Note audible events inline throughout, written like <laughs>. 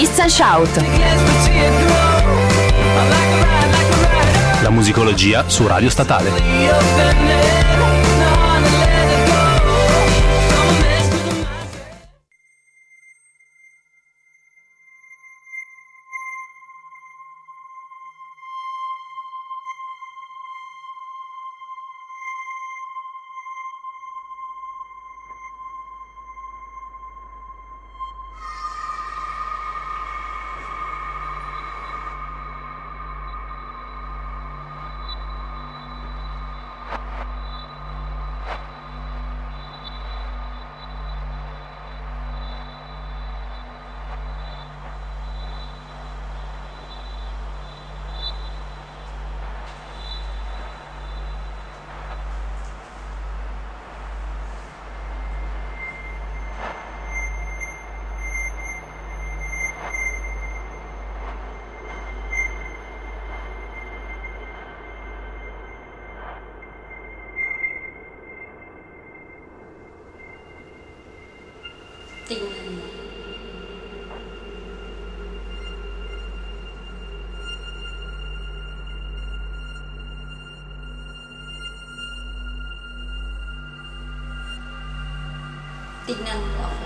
Nissan Shout. La musicologia su Radio Statale. Tignan mo ako.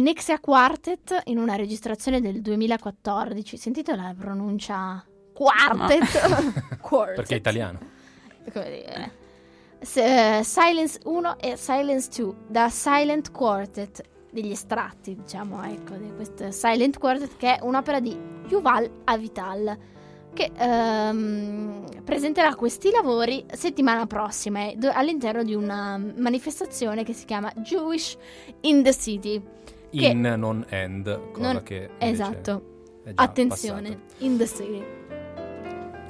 Il Nexia Quartet in una registrazione del 2014. Sentite la pronuncia Quartet? <laughs> Quartet. Perché è italiano. Come dire. S- eh, Silence 1 e Silence 2 da Silent Quartet degli estratti, diciamo, ecco, di questo Silent Quartet che è un'opera di Yuval Avital che ehm, presenterà questi lavori settimana prossima eh, do- all'interno di una manifestazione che si chiama Jewish in the City. In, non end, cosa Non- che Esatto. Attenzione, passato. in the city.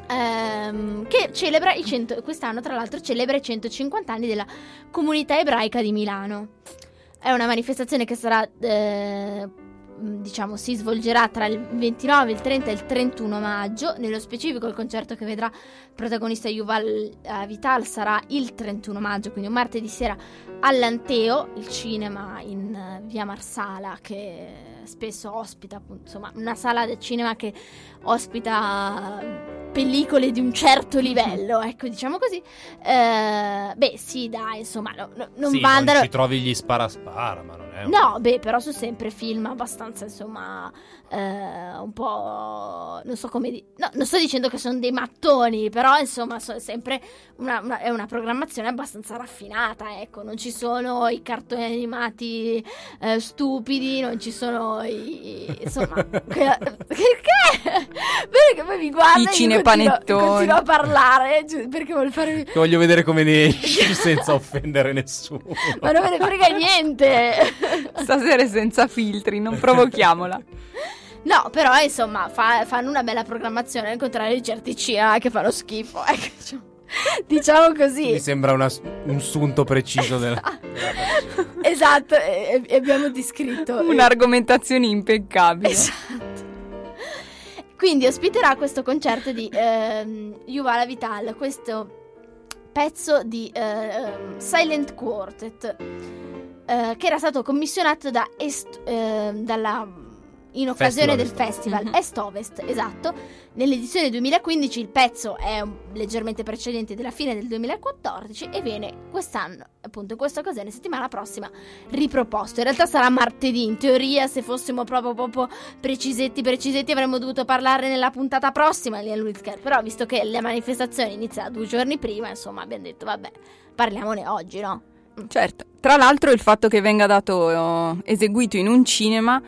Ehm, che celebra i 100, quest'anno tra l'altro celebra i 150 anni della comunità ebraica di Milano. È una manifestazione che sarà, eh, diciamo, si svolgerà tra il 29, il 30 e il 31 maggio. Nello specifico il concerto che vedrà protagonista Yuval eh, Vital sarà il 31 maggio, quindi un martedì sera all'Anteo, il cinema in eh, via Marsala che spesso ospita, insomma, una sala del cinema che ospita pellicole di un certo livello, ecco, diciamo così. Eh, beh, sì, dai, insomma, no, no, non sì, mandano... non ci trovi gli spara spara, ma non è un... No, beh, però sono sempre film abbastanza, insomma, eh, un po'... non so come dire... No, non sto dicendo che sono dei mattoni, però, insomma, sono sempre una, una, è una programmazione abbastanza raffinata, ecco, non ci sono i cartoni animati eh, stupidi, non ci sono i... insomma... <laughs> che, perché? Perché poi mi guarda I e io cinepanettoni. continuo, continuo a parlare, perché vuol fare... Che voglio vedere come ne esci <laughs> senza offendere nessuno. Ma non me ne frega niente! Stasera è senza filtri, non provochiamola. No, però insomma fa- fanno una bella programmazione al contrario di certi cinema che fanno schifo. <laughs> Ecco, diciamo, diciamo così. Mi sembra una- un sunto preciso della... <laughs> Esatto, e, e abbiamo descritto. Un'argomentazione impeccabile. Esatto. Quindi ospiterà questo concerto di ehm, Yuval Vital, questo pezzo di ehm, Silent Quartet, eh, che era stato commissionato da Est- ehm, dalla in occasione Festival del festival Mhm. Est-Ovest, esatto. Nell'edizione 2015 il pezzo è leggermente precedente della fine del 2014 e viene quest'anno, appunto in questa occasione, settimana prossima, riproposto. In realtà sarà martedì, in teoria se fossimo proprio, proprio precisetti precisetti avremmo dovuto parlarne nella puntata prossima lì all'Ulitker, però visto che la manifestazione inizia due giorni prima, insomma abbiamo detto vabbè, parliamone oggi, no? Certo. Tra l'altro il fatto che venga dato eh, eseguito in un cinema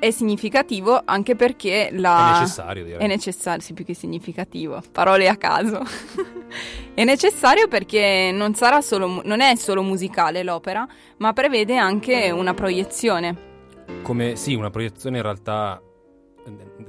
è significativo anche perché la... È necessario, direi. È necessario, sì, più che significativo. Parole a caso. <laughs> è necessario perché non, sarà solo, non è solo musicale l'opera, ma prevede anche una proiezione. Come, sì, una proiezione in realtà,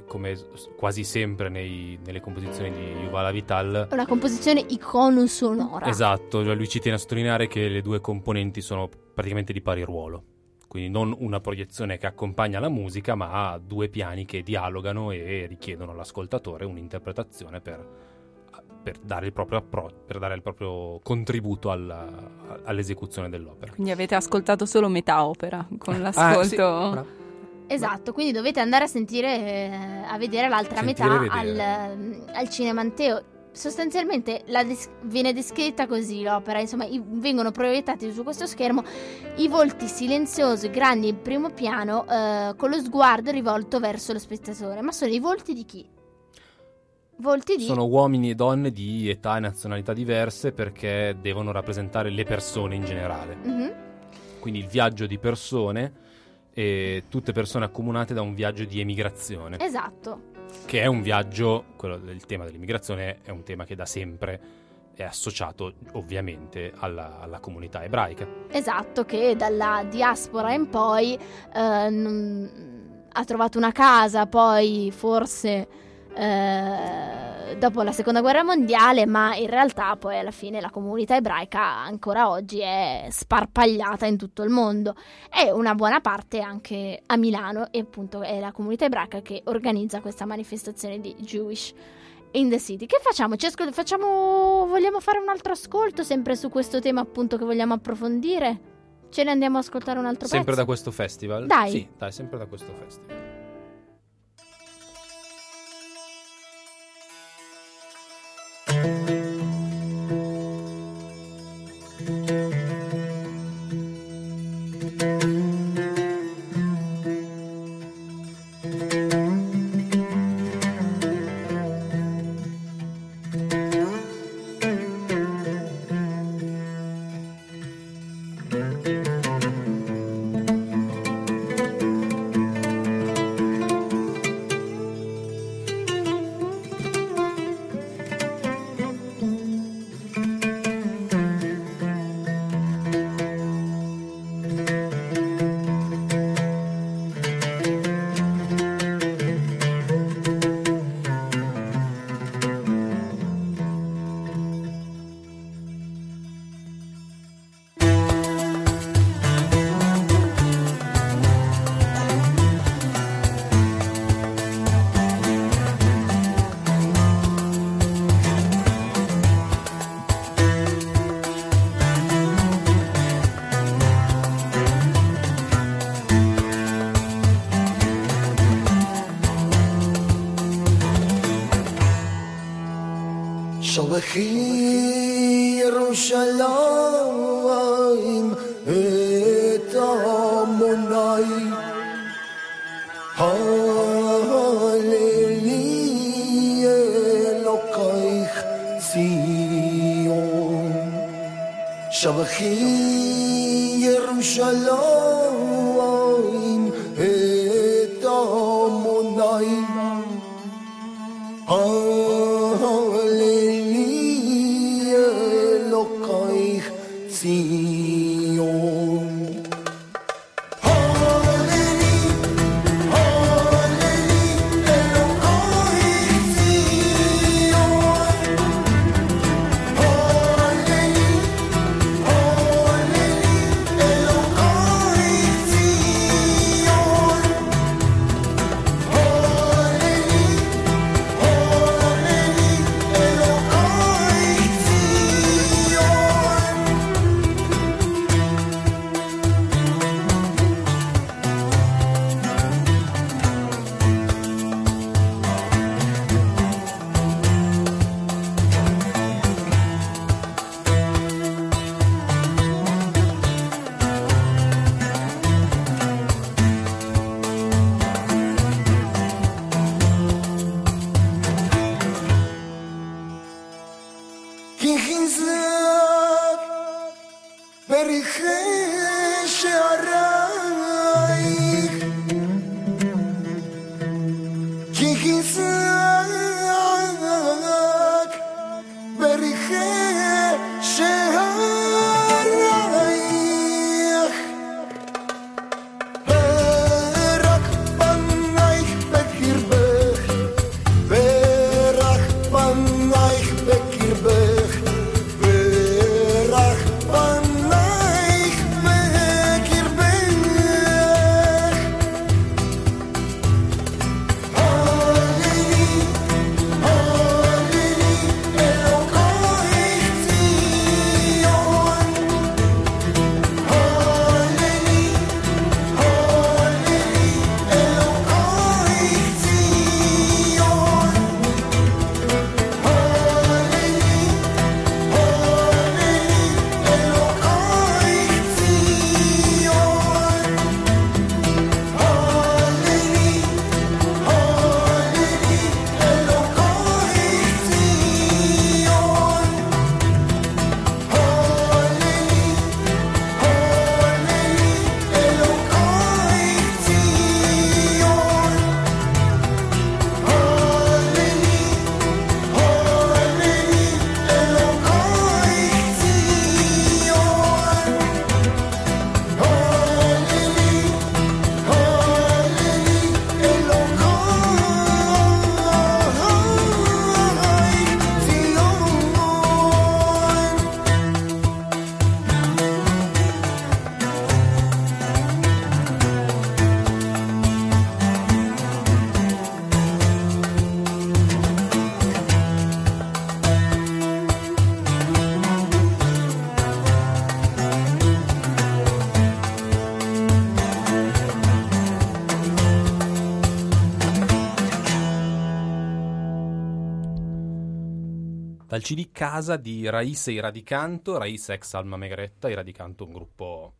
come quasi sempre nei- nelle composizioni di Yuval Vital, Una composizione icono sonora. Esatto, cioè lui ci tiene a sottolineare che le due componenti sono praticamente di pari ruolo. Quindi non una proiezione che accompagna la musica, ma due piani che dialogano e richiedono all'ascoltatore un'interpretazione per, per dare, il proprio appro- per dare il proprio contributo alla- all'esecuzione dell'opera. Quindi avete ascoltato solo metà opera con Ah, l'ascolto. sì, bravo. Esatto, quindi dovete andare a sentire, eh, a vedere l'altra Sentire metà al, al Cinemanteo. Sostanzialmente des- viene descritta così l'opera, insomma, i- vengono proiettati su questo schermo i volti silenziosi, grandi in primo piano, eh, con lo sguardo rivolto verso lo spettatore. Ma sono i volti di chi? Volti di... Sono uomini e donne di età e nazionalità diverse perché devono rappresentare le persone in generale. Mhm. Quindi il viaggio di persone e tutte persone accomunate da un viaggio di emigrazione. Esatto. Che è un viaggio, quello del tema dell'immigrazione è un tema che da sempre è associato ovviamente alla, alla comunità ebraica. Esatto, che dalla diaspora in poi eh, non- ha trovato una casa, poi forse eh, dopo la seconda guerra mondiale, ma in realtà poi alla fine la comunità ebraica ancora oggi è sparpagliata in tutto il mondo e una buona parte anche a Milano e appunto è la comunità ebraica che organizza questa manifestazione di Jewish in the City. Che facciamo? Ci ascol- facciamo... Vogliamo fare un altro ascolto sempre su questo tema appunto che vogliamo approfondire? Ce ne andiamo a ascoltare un altro Sempre da pezzo? questo festival? Dai. Sì, dai, sempre da questo festival. صباحي يروشلايم اتاموناي هاليلي لقيخ سيون شبخي يروشلايم Dal CD Casa di Raissa e Radicanto, Raissa ex Alma Megretta, e Radicanto un gruppo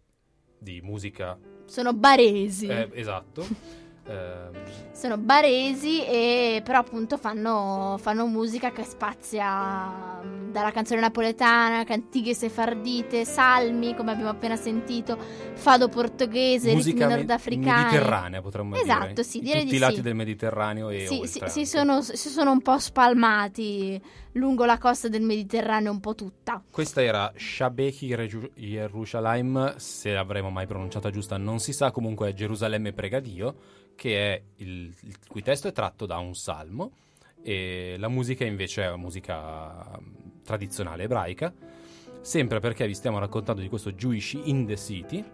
di musica... Sono baresi. eh, esatto. <laughs> Ehm, Sono baresi e però appunto fanno, fanno musica che spazia mm, dalla canzone napoletana, cantighe sefardite, salmi come abbiamo appena sentito, fado portoghese, musica ritmi nordafricani. mediterranea potremmo dire. Esatto, sì, Di direi tutti di i lati sì. del Mediterraneo e Sì, oltre sì, si, sono, si sono un po' spalmati lungo la costa del Mediterraneo un po' tutta. Questa era Shabechi Reju- Yerushalayim, se l'avremo mai pronunciata giusta non si sa, comunque è Gerusalemme prega Dio, il, il cui testo è tratto da un salmo e la musica invece è musica mm, tradizionale ebraica, sempre perché vi stiamo raccontando di questo Jewish in the City,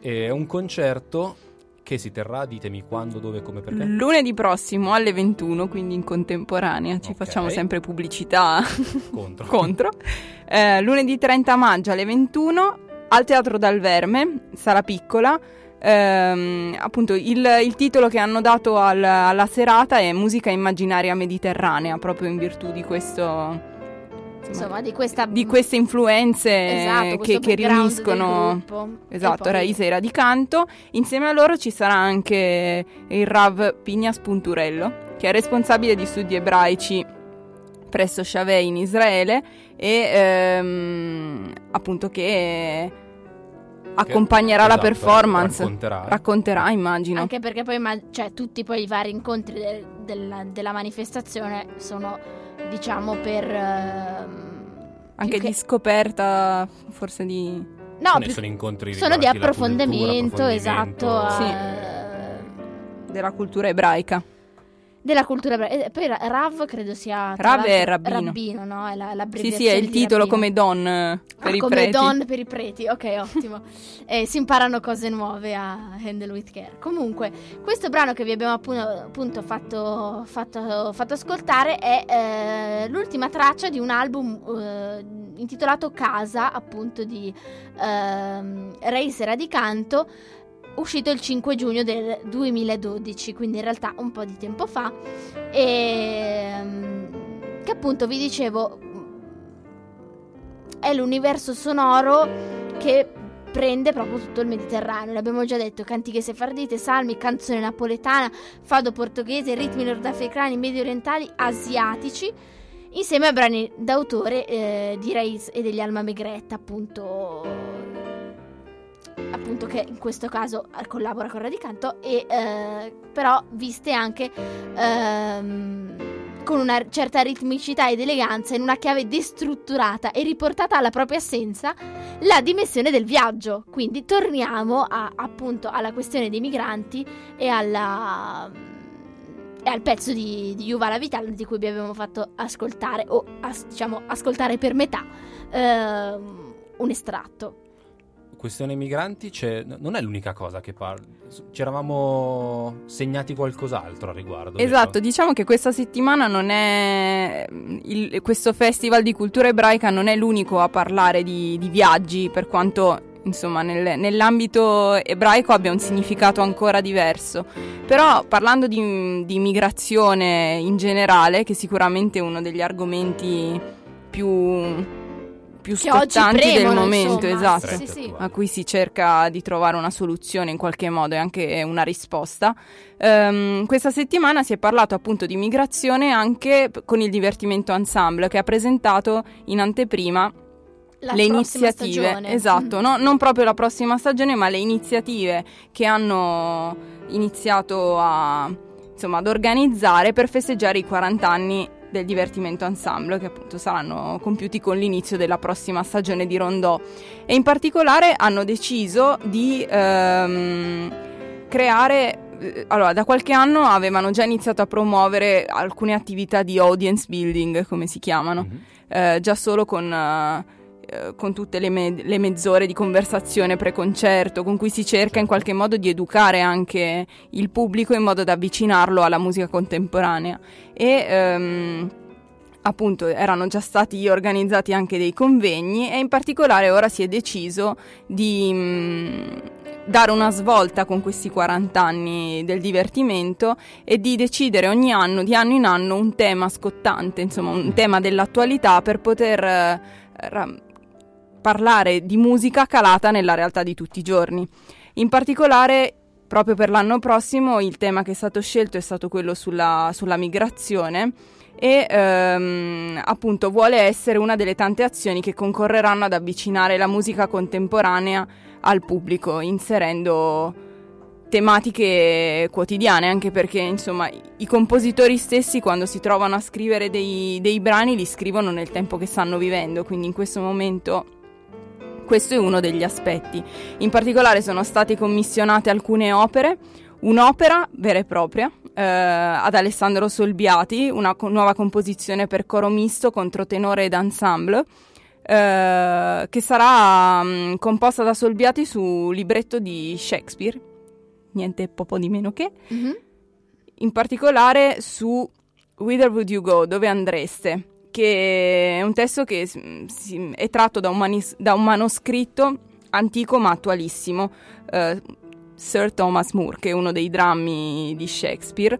è un concerto che si terrà, ditemi quando, dove, come, perché. Lunedì prossimo alle 21, quindi in contemporanea, ci Ok. facciamo sempre pubblicità Contro. <laughs> contro. Eh, lunedì 30 maggio alle 21 al Teatro Dal Verme, sala piccola. Ehm, appunto il, il titolo che hanno dato al- alla serata è Musica immaginaria mediterranea, proprio in virtù di questo, insomma, di questa di queste influenze Esatto, che, che riuniscono esatto, Raisa e Radicanto. Insieme a loro ci sarà anche il Rav Pignas Punturello, che è responsabile di studi ebraici presso Shavei in Israele e ehm, appunto che accompagnerà la Esatto, performance. Racconterà. Racconterà, immagino. Anche perché poi ma- cioè, tutti poi i vari incontri de- della, della manifestazione sono, diciamo, per... ehm, Anche che- di scoperta, forse di... No, sono, più- sono incontri sono di la cultura, approfondimento, esatto, approfondimento. eh, della cultura ebraica. Della cultura ebraica. E Poi Ra- Rav credo sia... Rav è l'altro, rabbino. no? È la, Sì, sì, è il titolo rabbino. come Don eh, per Ah, i come preti. Don per i preti, ok, ottimo. <laughs> Eh, si imparano cose nuove a Handle with Care. Comunque, questo brano che vi abbiamo appunto, appunto fatto, fatto- fatto ascoltare è eh, l'ultima traccia di un album eh, intitolato Casa, appunto di ehm, Reis Radicanto, uscito il 5 giugno del 2012, quindi in realtà un po' di tempo fa. E ehm, che appunto vi dicevo è l'universo sonoro che prende proprio tutto il Mediterraneo. L'abbiamo già detto: cantiche sefardite, salmi, canzone napoletana, fado portoghese, ritmi nordafricani, medio orientali, asiatici. Insieme a brani d'autore eh, di Reis e degli Alma Megretta, appunto. Appunto, che in questo caso collabora con Radicanto, e eh, però viste anche ehm, con una certa ritmicità ed eleganza in una chiave destrutturata e riportata alla propria essenza la dimensione del viaggio. Quindi torniamo a- appunto alla questione dei migranti e alla e al pezzo di, di Yuval Vital di cui vi abbiamo fatto ascoltare o as- diciamo ascoltare per metà ehm, un estratto. Questione migranti non è l'unica cosa che parla. Ci eravamo segnati qualcos'altro a riguardo. Esatto, vero? diciamo che questa settimana non è il- questo festival di cultura ebraica non è l'unico a parlare di, di viaggi, per quanto insomma nel- nell'ambito ebraico abbia un significato ancora diverso. Però parlando di, di migrazione in generale, che sicuramente è uno degli argomenti più, più Che oggi scottanti del momento, insomma. esatto Sì, sì, attuali. a cui si cerca di trovare una soluzione in qualche modo e anche una risposta. Ehm, questa settimana si è parlato appunto di migrazione anche con il divertimento ensemble che ha presentato in anteprima La le prossima iniziative, stagione. esatto, Mm. no- non proprio la prossima stagione, ma le iniziative che hanno iniziato a, insomma, ad organizzare per festeggiare i 40 anni del divertimento ensemble che appunto saranno compiuti con l'inizio della prossima stagione di Rondò e in particolare hanno deciso di ehm, creare eh, allora da qualche anno avevano già iniziato a promuovere alcune attività di audience building come si chiamano Mhm. eh, già solo con, eh, eh, con tutte le, me- le mezz'ore di conversazione pre-concerto, con cui si cerca in qualche modo di educare anche il pubblico in modo da avvicinarlo alla musica contemporanea. E ehm, appunto erano già stati organizzati anche dei convegni e in particolare ora si è deciso di mh, dare una svolta con questi 40 anni del divertimento e di decidere ogni anno, di anno in anno, un tema scottante, insomma un tema dell'attualità per poter eh, ra- parlare di musica calata nella realtà di tutti i giorni. In particolare, proprio per l'anno prossimo, il tema che è stato scelto è stato quello sulla, sulla migrazione e ehm, appunto vuole essere una delle tante azioni che concorreranno ad avvicinare la musica contemporanea al pubblico, inserendo tematiche quotidiane, anche perché insomma i- compositori stessi quando si trovano a scrivere dei, dei brani li scrivono nel tempo che stanno vivendo, quindi in questo momento questo è uno degli aspetti. In particolare sono state commissionate alcune opere, un'opera vera e propria eh, ad Alessandro Solbiati, una co- nuova composizione per coro misto, controtenore ed ensemble, eh, che sarà mm, composta da Solbiati su libretto di Shakespeare, niente poco di meno che, Mhm. in particolare su Whither Would You Go, dove andreste, che è un testo che si- è tratto da un, manis- da un manoscritto antico ma attualissimo, eh, Sir Thomas Moore, che è uno dei drammi di Shakespeare.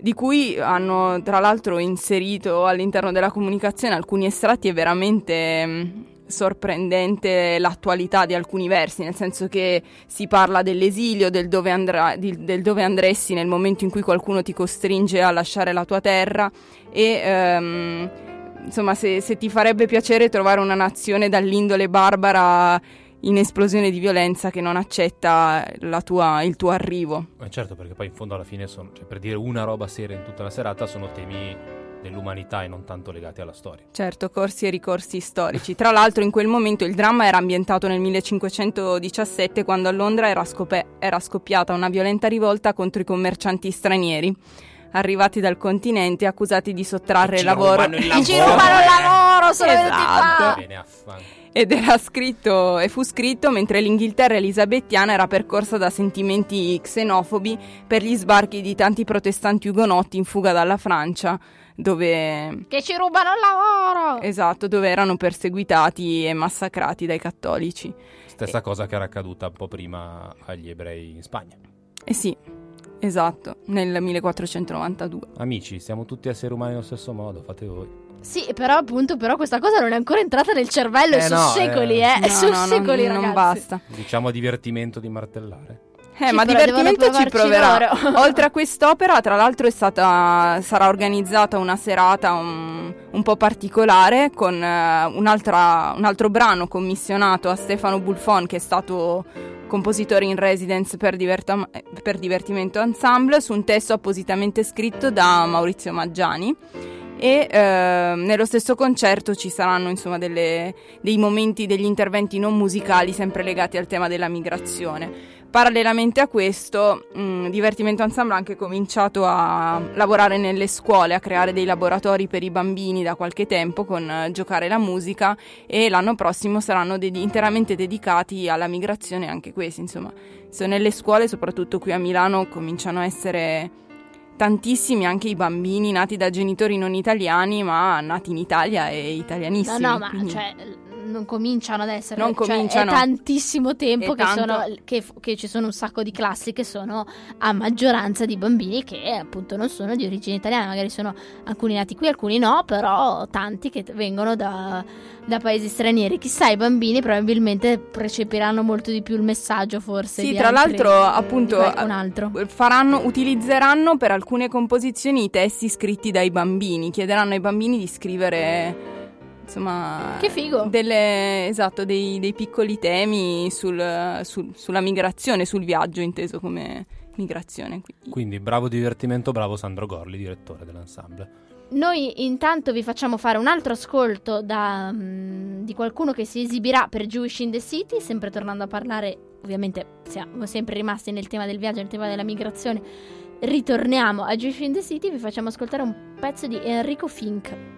di cui hanno tra l'altro inserito all'interno della comunicazione alcuni estratti è veramente mh, sorprendente l'attualità di alcuni versi, nel senso che si parla dell'esilio, del dove, andrà- di- del dove andresti nel momento in cui qualcuno ti costringe a lasciare la tua terra e ehm, insomma se, se ti farebbe piacere trovare una nazione dall'indole barbara in esplosione di violenza che non accetta tua- il tuo arrivo. Ma certo, perché poi in fondo alla fine sono, cioè, per dire una roba seria in tutta la serata sono temi dell'umanità e non tanto legati alla storia. Certo, corsi e ricorsi storici. Tra l'altro in quel momento il dramma era ambientato nel 1517 quando a Londra era, scope- era scoppiata una violenta rivolta contro i commercianti stranieri arrivati dal continente accusati di sottrarre lavoro il E ci lavoro. rubano il lavoro, sono venuti Esatto. qua. Ed era scritto e fu scritto mentre l'Inghilterra elisabettiana era percorsa da sentimenti xenofobi per gli sbarchi di tanti protestanti ugonotti in fuga dalla Francia dove Che ci rubano il lavoro. esatto, dove erano perseguitati e massacrati dai cattolici. Stessa cosa che era accaduta un po' prima agli ebrei in Spagna. Eh sì, esatto, nel 1492. Amici, siamo tutti esseri umani allo stesso modo, fate voi. Sì, però appunto, però questa cosa non è ancora entrata nel cervello, Eh e sono no, secoli, eh. eh. No, sono no, non- secoli, non, ragazzi. basta. Diciamo divertimento di martellare. Eh, Sì, ma però divertimento ci proverà. <laughs> Oltre a quest'opera, tra l'altro, è stata, sarà organizzata una serata un, un po' particolare con un'altra- un altro brano commissionato a Stefano Bulfon, che è stato compositore in residence per, eh, per Divertimento Ensemble, su un testo appositamente scritto da Maurizio Maggiani. E eh, nello stesso concerto ci saranno insomma delle- dei momenti, degli interventi non musicali sempre legati al tema della migrazione. Parallelamente a questo, mh, Divertimento Ensemble ha anche cominciato a lavorare nelle scuole, a creare dei laboratori per i bambini da qualche tempo con eh, giocare la musica e l'anno prossimo saranno dedi- interamente dedicati alla migrazione anche questi, insomma. So, nelle scuole, soprattutto qui a Milano, cominciano a essere tantissimi anche i bambini nati da genitori non italiani, ma nati in Italia e No, italianissimi. no, ma quindi- cioè, non cominciano ad essere. Non cioè, cominciano. È tantissimo tempo che, sono, che, che ci sono un sacco di classi che sono a maggioranza di bambini che appunto non sono di origine italiana. Magari sono alcuni nati qui, alcuni no, però tanti che vengono da, da paesi stranieri. Chissà, i bambini probabilmente percepiranno molto di più il messaggio, forse. Sì, tra altri- l'altro, appunto, di qualcun altro. faranno, utilizzeranno per alcune composizioni i testi scritti dai bambini, chiederanno ai bambini di scrivere insomma Che figo. delle- esatto, dei, dei piccoli temi sul- sul- sulla migrazione, sul viaggio inteso come migrazione. quindi. Quindi bravo divertimento, bravo Sandro Gorli, direttore dell'ensemble. Noi intanto vi facciamo fare un altro ascolto da, mm, di qualcuno che si esibirà per Jewish in the City, sempre tornando a parlare, ovviamente siamo sempre rimasti nel tema del viaggio, nel tema della migrazione. Ritorniamo a Jewish in the City, vi facciamo ascoltare un pezzo di Enrico Fink.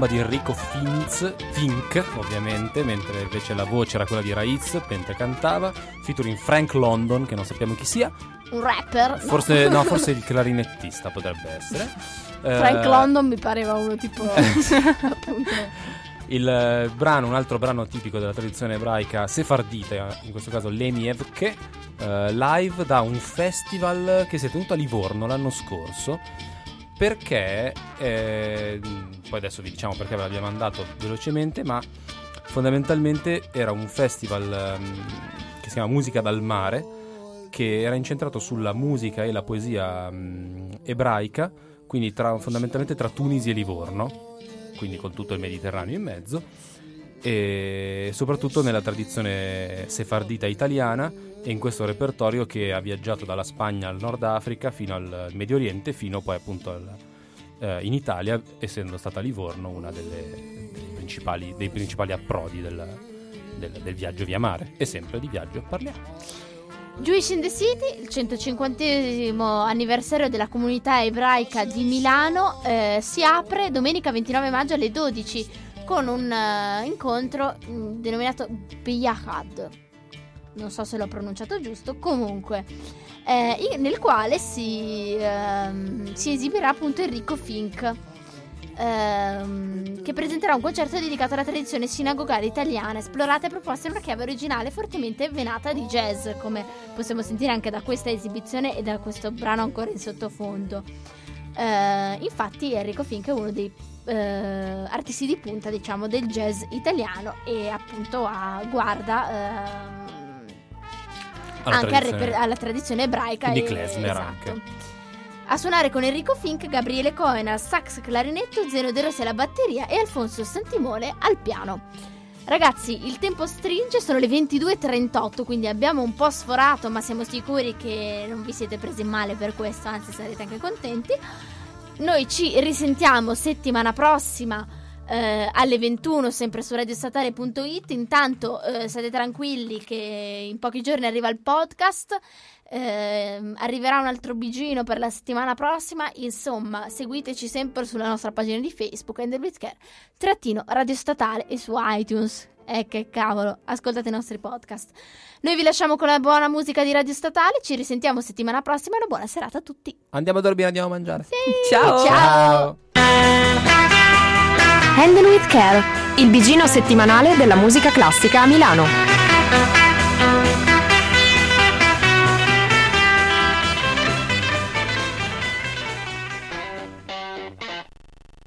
La tromba di Enrico Finz, Fink, ovviamente, mentre invece la voce era quella di Raiz mentre cantava, featuring Frank London, che non sappiamo chi sia. Un rapper. no. Forse, <laughs> no, forse il clarinettista potrebbe essere. Frank Eh, London mi pareva uno tipo <laughs> appunto Il eh, brano, un altro brano tipico della tradizione ebraica sefardita, in questo caso Leni Evke, eh, live da un festival che si è tenuto a Livorno l'anno scorso. Perché, eh, poi adesso vi diciamo perché ve l'abbiamo mandato velocemente, ma fondamentalmente era un festival ehm, che si chiama Musica dal mare, che era incentrato sulla musica e la poesia mm, ebraica, quindi tra- fondamentalmente tra Tunisi e Livorno quindi con tutto il Mediterraneo in mezzo, e soprattutto nella tradizione sefardita italiana e in questo repertorio che ha viaggiato dalla Spagna al Nord Africa fino al Medio Oriente, fino poi appunto al- eh, in Italia, essendo stata Livorno una delle, dei, principali, dei principali approdi del, del- del viaggio via mare. E sempre di viaggio parliamo. Jewish in the City, il 150 anniversario della comunità ebraica di Milano, eh, si apre domenica 29 maggio alle 12 con un eh, incontro mh, denominato Biyahad. Non so se l'ho pronunciato giusto, comunque, eh, nel quale si, ehm, si esibirà appunto Enrico Fink. ehm, che presenterà un concerto dedicato alla tradizione sinagogale italiana, esplorata e proposta in una chiave originale fortemente venata di jazz, come possiamo sentire anche da questa esibizione e da questo brano ancora in sottofondo. Eh, infatti Enrico Fink è uno dei eh, artisti di punta, diciamo, del jazz italiano e appunto ha- guarda ehm, Alla anche tradizione- reper- alla tradizione ebraica. E- klezmer esatto. anche. A suonare con Enrico Fink, Gabriele Cohen al sax clarinetto, Zeno De Rossi alla batteria e Alfonso Santimone al piano. Ragazzi, il tempo stringe, sono le 22.38, quindi abbiamo un po' sforato, ma siamo sicuri che non vi siete presi male per questo, anzi sarete anche contenti. Noi ci risentiamo settimana prossima eh, alle 21, sempre su radiostatale.it. Intanto eh, state tranquilli che in pochi giorni arriva il podcast. Ehm, arriverà un altro bigino per la settimana prossima. Insomma, seguiteci sempre sulla nostra pagina di Facebook and the Blitzcare, trattino Radio Statale e su iTunes. Eh, che cavolo, ascoltate i nostri podcast. Noi vi lasciamo con la buona musica di Radio Statale. Ci risentiamo settimana prossima. Una buona serata a tutti. Andiamo a dormire, andiamo a mangiare. Ciao. Ciao. Handle with Care, il bigino settimanale della musica classica a Milano.